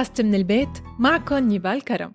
بودكاست من البيت معكم نيفال كرم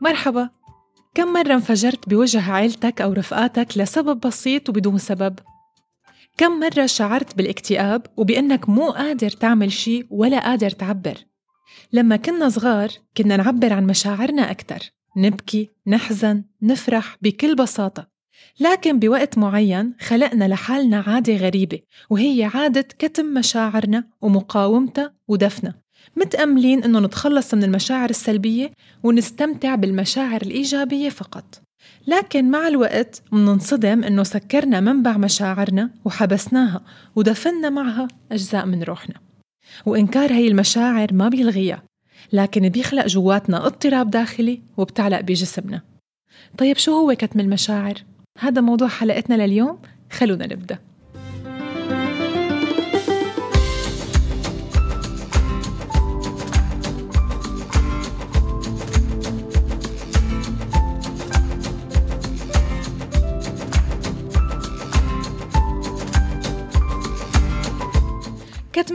مرحبا كم مرة انفجرت بوجه عيلتك أو رفقاتك لسبب بسيط وبدون سبب؟ كم مرة شعرت بالاكتئاب وبأنك مو قادر تعمل شيء ولا قادر تعبر؟ لما كنا صغار كنا نعبر عن مشاعرنا أكثر نبكي، نحزن، نفرح بكل بساطة. لكن بوقت معين خلقنا لحالنا عادة غريبة وهي عادة كتم مشاعرنا ومقاومتها ودفنها. متأملين إنه نتخلص من المشاعر السلبية ونستمتع بالمشاعر الإيجابية فقط. لكن مع الوقت مننصدم إنه سكرنا منبع مشاعرنا وحبسناها ودفنا معها أجزاء من روحنا. وإنكار هي المشاعر ما بيلغيها لكن بيخلق جواتنا اضطراب داخلي وبتعلق بجسمنا طيب شو هو كتم المشاعر؟ هذا موضوع حلقتنا لليوم خلونا نبدأ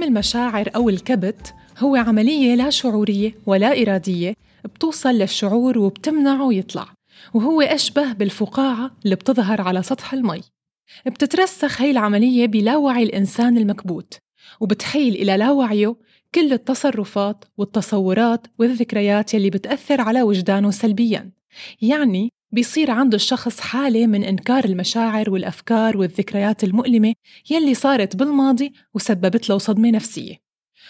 المشاعر أو الكبت هو عملية لا شعورية ولا إرادية بتوصل للشعور وبتمنعه يطلع وهو أشبه بالفقاعة اللي بتظهر على سطح المي. بتترسخ هي العملية بلاوعي الإنسان المكبوت وبتحيل إلى لاوعيه كل التصرفات والتصورات والذكريات يلي بتأثر على وجدانه سلبياً. يعني بيصير عند الشخص حالة من إنكار المشاعر والأفكار والذكريات المؤلمة يلي صارت بالماضي وسببت له صدمة نفسية.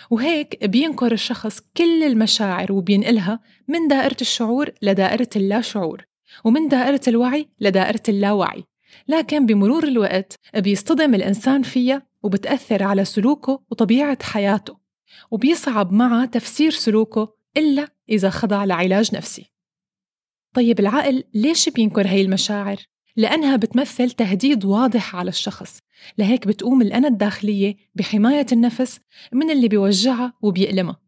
وهيك بينكر الشخص كل المشاعر وبينقلها من دائرة الشعور لدائرة اللا شعور ومن دائرة الوعي لدائرة اللاوعي. لكن بمرور الوقت بيصطدم الإنسان فيها وبتأثر على سلوكه وطبيعة حياته وبيصعب معه تفسير سلوكه إلا إذا خضع لعلاج نفسي. طيب العقل ليش بينكر هي المشاعر؟ لأنها بتمثل تهديد واضح على الشخص لهيك بتقوم الأنا الداخلية بحماية النفس من اللي بيوجعها وبيألمها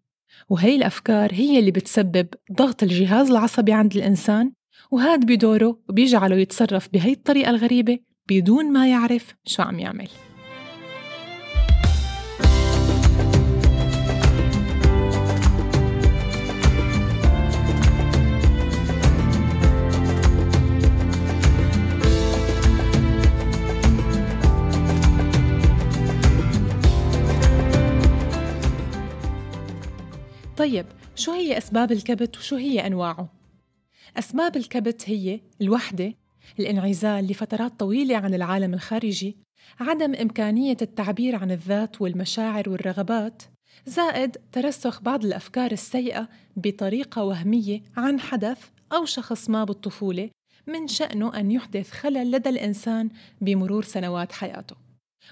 وهي الأفكار هي اللي بتسبب ضغط الجهاز العصبي عند الإنسان وهذا بدوره بيجعله يتصرف بهي الطريقة الغريبة بدون ما يعرف شو عم يعمل طيب شو هي أسباب الكبت وشو هي أنواعه؟ أسباب الكبت هي الوحدة، الانعزال لفترات طويلة عن العالم الخارجي، عدم إمكانية التعبير عن الذات والمشاعر والرغبات، زائد ترسخ بعض الأفكار السيئة بطريقة وهمية عن حدث أو شخص ما بالطفولة من شأنه أن يحدث خلل لدى الإنسان بمرور سنوات حياته.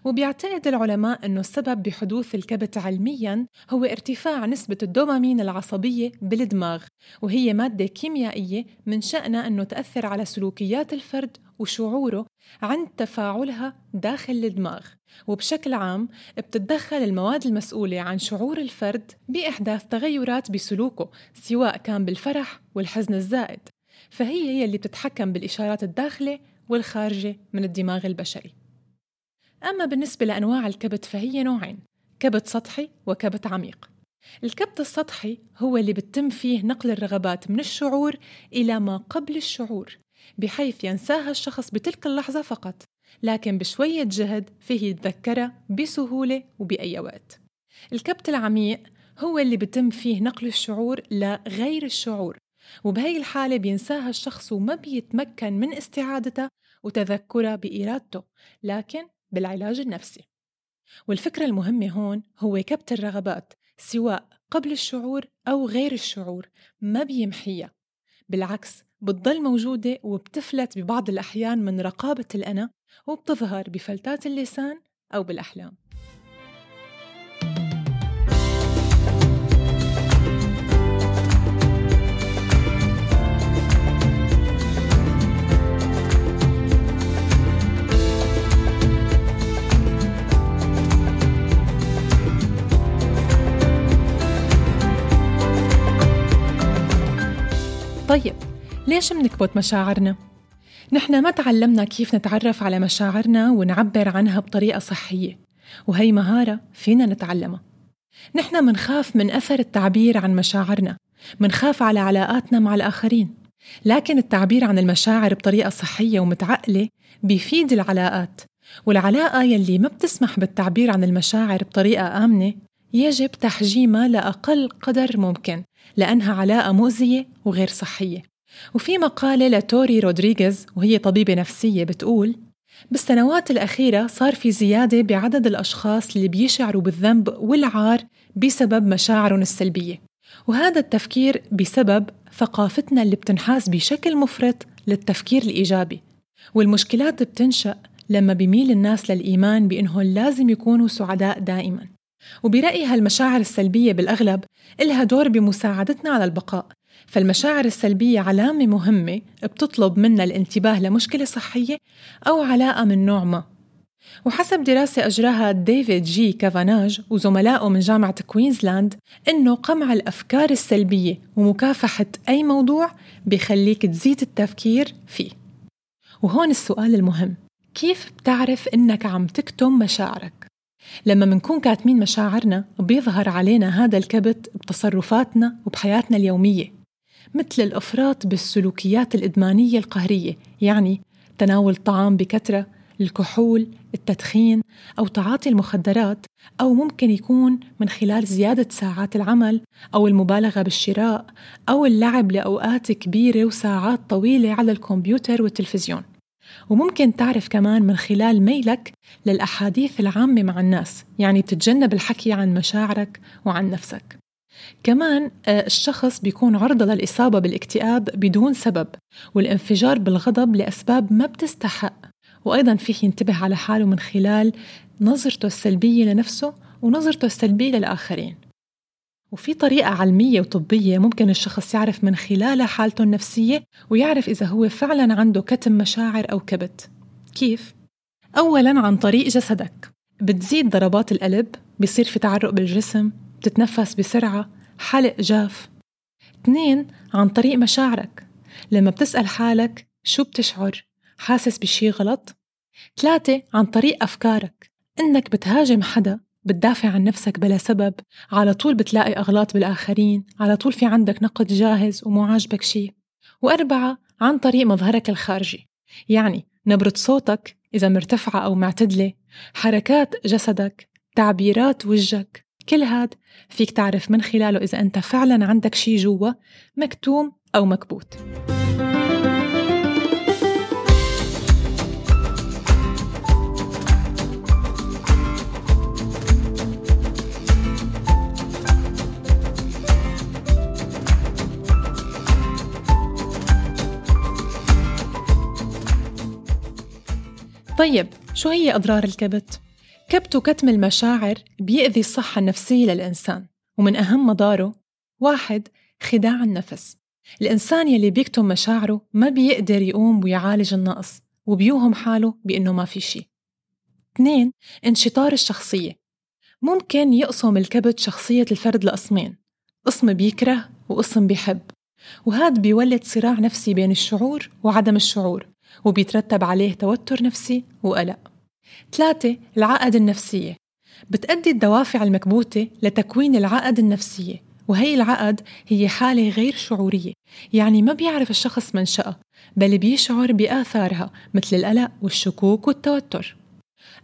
وبيعتقد العلماء أنه السبب بحدوث الكبت علمياً هو ارتفاع نسبة الدوبامين العصبية بالدماغ وهي مادة كيميائية من شأنها أنه تأثر على سلوكيات الفرد وشعوره عند تفاعلها داخل الدماغ. وبشكل عام بتتدخل المواد المسؤولة عن شعور الفرد بإحداث تغيرات بسلوكه سواء كان بالفرح والحزن الزائد. فهي هي اللي بتتحكم بالإشارات الداخلة والخارجة من الدماغ البشري. أما بالنسبة لأنواع الكبت فهي نوعين كبت سطحي وكبت عميق. الكبت السطحي هو اللي بتم فيه نقل الرغبات من الشعور إلى ما قبل الشعور بحيث ينساها الشخص بتلك اللحظة فقط لكن بشوية جهد فيه يتذكرها بسهولة وبأي وقت. الكبت العميق هو اللي بتم فيه نقل الشعور لغير الشعور وبهي الحالة بينساها الشخص وما بيتمكن من استعادتها وتذكرها بإرادته لكن بالعلاج النفسي. والفكرة المهمة هون هو كبت الرغبات سواء قبل الشعور أو غير الشعور ما بيمحيها. بالعكس بتضل موجودة وبتفلت ببعض الأحيان من رقابة الأنا وبتظهر بفلتات اللسان أو بالأحلام. طيب ليش منكبت مشاعرنا؟ نحن ما تعلمنا كيف نتعرف على مشاعرنا ونعبر عنها بطريقة صحية وهي مهارة فينا نتعلمها نحن منخاف من أثر التعبير عن مشاعرنا منخاف على علاقاتنا مع الآخرين لكن التعبير عن المشاعر بطريقة صحية ومتعقلة بيفيد العلاقات والعلاقة يلي ما بتسمح بالتعبير عن المشاعر بطريقة آمنة يجب تحجيمها لأقل قدر ممكن لأنها علاقة مؤذية وغير صحية. وفي مقالة لتوري رودريغيز وهي طبيبة نفسية بتقول بالسنوات الأخيرة صار في زيادة بعدد الأشخاص اللي بيشعروا بالذنب والعار بسبب مشاعرهم السلبية. وهذا التفكير بسبب ثقافتنا اللي بتنحاز بشكل مفرط للتفكير الإيجابي. والمشكلات بتنشأ لما بيميل الناس للإيمان بأنهم لازم يكونوا سعداء دائما. وبرأيي هالمشاعر السلبية بالأغلب إلها دور بمساعدتنا على البقاء. فالمشاعر السلبية علامة مهمة بتطلب منا الانتباه لمشكلة صحية أو علاقة من نوع ما. وحسب دراسة أجراها ديفيد جي كافاناج وزملائه من جامعة كوينزلاند إنه قمع الأفكار السلبية ومكافحة أي موضوع بيخليك تزيد التفكير فيه. وهون السؤال المهم كيف بتعرف إنك عم تكتم مشاعرك؟ لما منكون كاتمين مشاعرنا بيظهر علينا هذا الكبت بتصرفاتنا وبحياتنا اليومية مثل الإفراط بالسلوكيات الإدمانية القهرية يعني تناول الطعام بكثرة الكحول التدخين أو تعاطي المخدرات أو ممكن يكون من خلال زيادة ساعات العمل أو المبالغة بالشراء أو اللعب لأوقات كبيرة وساعات طويلة على الكمبيوتر والتلفزيون. وممكن تعرف كمان من خلال ميلك للأحاديث العامة مع الناس يعني تتجنب الحكي عن مشاعرك وعن نفسك. كمان آه، الشخص بيكون عرضة للإصابة بالاكتئاب بدون سبب والانفجار بالغضب لأسباب ما بتستحق. وأيضا فيه ينتبه على حاله من خلال نظرته السلبية لنفسه ونظرته السلبية للآخرين. وفي طريقة علمية وطبية ممكن الشخص يعرف من خلالها حالته النفسية ويعرف إذا هو فعلا عنده كتم مشاعر أو كبت. كيف؟ أولا عن طريق جسدك. بتزيد ضربات القلب بصير في تعرق بالجسم بتتنفس بسرعة حلق جاف. اثنين عن طريق مشاعرك. لما بتسأل حالك شو بتشعر حاسس بشي غلط؟ ثلاثة عن طريق أفكارك. إنك بتهاجم حدا بتدافع عن نفسك بلا سبب على طول بتلاقي أغلاط بالآخرين على طول في عندك نقد جاهز ومو عاجبك وأربعة عن طريق مظهرك الخارجي. يعني نبرة صوتك إذا مرتفعة أو معتدلة حركات جسدك تعبيرات وجهك كل هاد فيك تعرف من خلاله إذا أنت فعلا عندك شي جوا مكتوم أو مكبوت. طيب شو هي أضرار الكبت؟ كبت وكتم المشاعر بيأذي الصحة النفسية للإنسان ومن أهم مضاره واحد خداع النفس. الإنسان يلي بيكتم مشاعره ما بيقدر يقوم ويعالج النقص وبيوهم حاله بإنه ما في شي. اثنين انشطار الشخصية. ممكن يقسم الكبت شخصية الفرد لقسمين قسم بيكره وقسم بيحب. وهذا بيولد صراع نفسي بين الشعور وعدم الشعور وبيترتب عليه توتر نفسي وقلق. ثلاثة العقد النفسية. بتأدي الدوافع المكبوتة لتكوين العقد النفسية وهي العقد هي حالة غير شعورية. يعني ما بيعرف الشخص منشأة بل بيشعر بآثارها مثل القلق والشكوك والتوتر.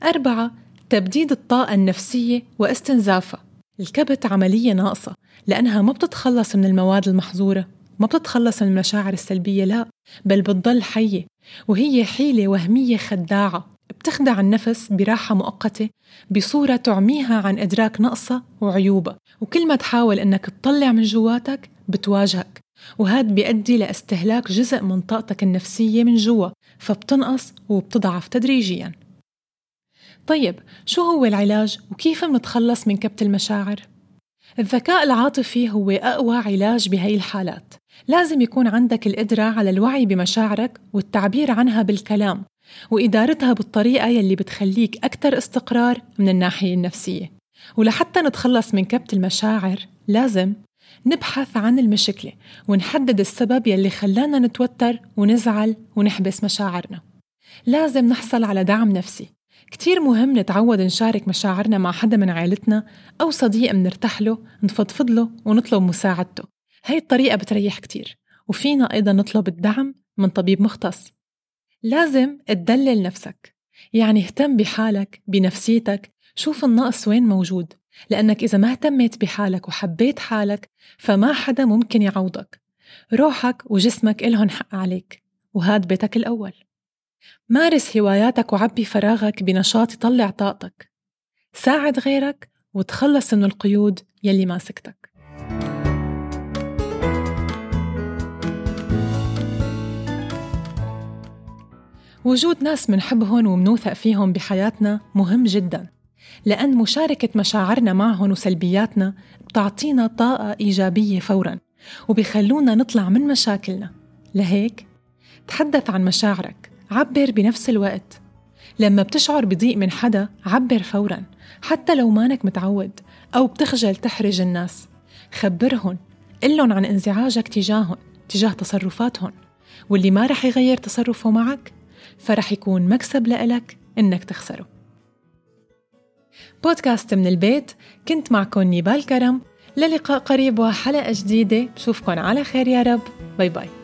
أربعة تبديد الطاقة النفسية واستنزافها. الكبت عملية ناقصة لأنها ما بتتخلص من المواد المحظورة. ما بتتخلص من المشاعر السلبية لا بل بتضل حية وهي حيلة وهمية خداعة. بتخدع النفس براحة مؤقتة بصورة تعميها عن إدراك نقصها وعيوبها. وكل ما تحاول إنك تطلع من جواتك بتواجهك. وهذا بيؤدي لإستهلاك جزء من طاقتك النفسية من جوا فبتنقص وبتضعف تدريجياً. طيب شو هو العلاج؟ وكيف منتخلص من كبت المشاعر؟ الذكاء العاطفي هو أقوى علاج بهي الحالات. لازم يكون عندك القدرة على الوعي بمشاعرك والتعبير عنها بالكلام وإدارتها بالطريقة يلي بتخليك أكثر استقرار من الناحية النفسية. ولحتى نتخلص من كبت المشاعر لازم نبحث عن المشكلة ونحدد السبب يلي خلانا نتوتر ونزعل ونحبس مشاعرنا. لازم نحصل على دعم نفسي. كتير مهم نتعود نشارك مشاعرنا مع حدا من عائلتنا أو صديق منرتاح له نفضفض له ونطلب مساعدته. هاي الطريقة بتريح كتير وفينا أيضا نطلب الدعم من طبيب مختص. لازم تدلل نفسك يعني اهتم بحالك بنفسيتك شوف النقص وين موجود لأنك إذا ما اهتميت بحالك وحبيت حالك فما حدا ممكن يعوضك. روحك وجسمك إلهن حق عليك وهاد بيتك الأول. مارس هواياتك وعبي فراغك بنشاط يطلع طاقتك. ساعد غيرك وتخلص من القيود يلي ماسكتك. وجود ناس منحبهم ومنوثق فيهم بحياتنا مهم جدا. لأن مشاركة مشاعرنا معهم وسلبياتنا بتعطينا طاقة إيجابية فوراً وبيخلونا نطلع من مشاكلنا. لهيك تحدث عن مشاعرك عبر بنفس الوقت. لما بتشعر بضيق من حدا عبر فورا حتى لو مانك متعود أو بتخجل تحرج الناس. خبرهم قلن عن انزعاجك تجاههم تجاه تصرفاتهم واللي ما رح يغير تصرفه معك فرح يكون مكسب لإلك إنك تخسره. بودكاست من البيت كنت معكم نيبال كرم. للقاء قريب وحلقة جديدة بشوفكن على خير يا رب. bye bye.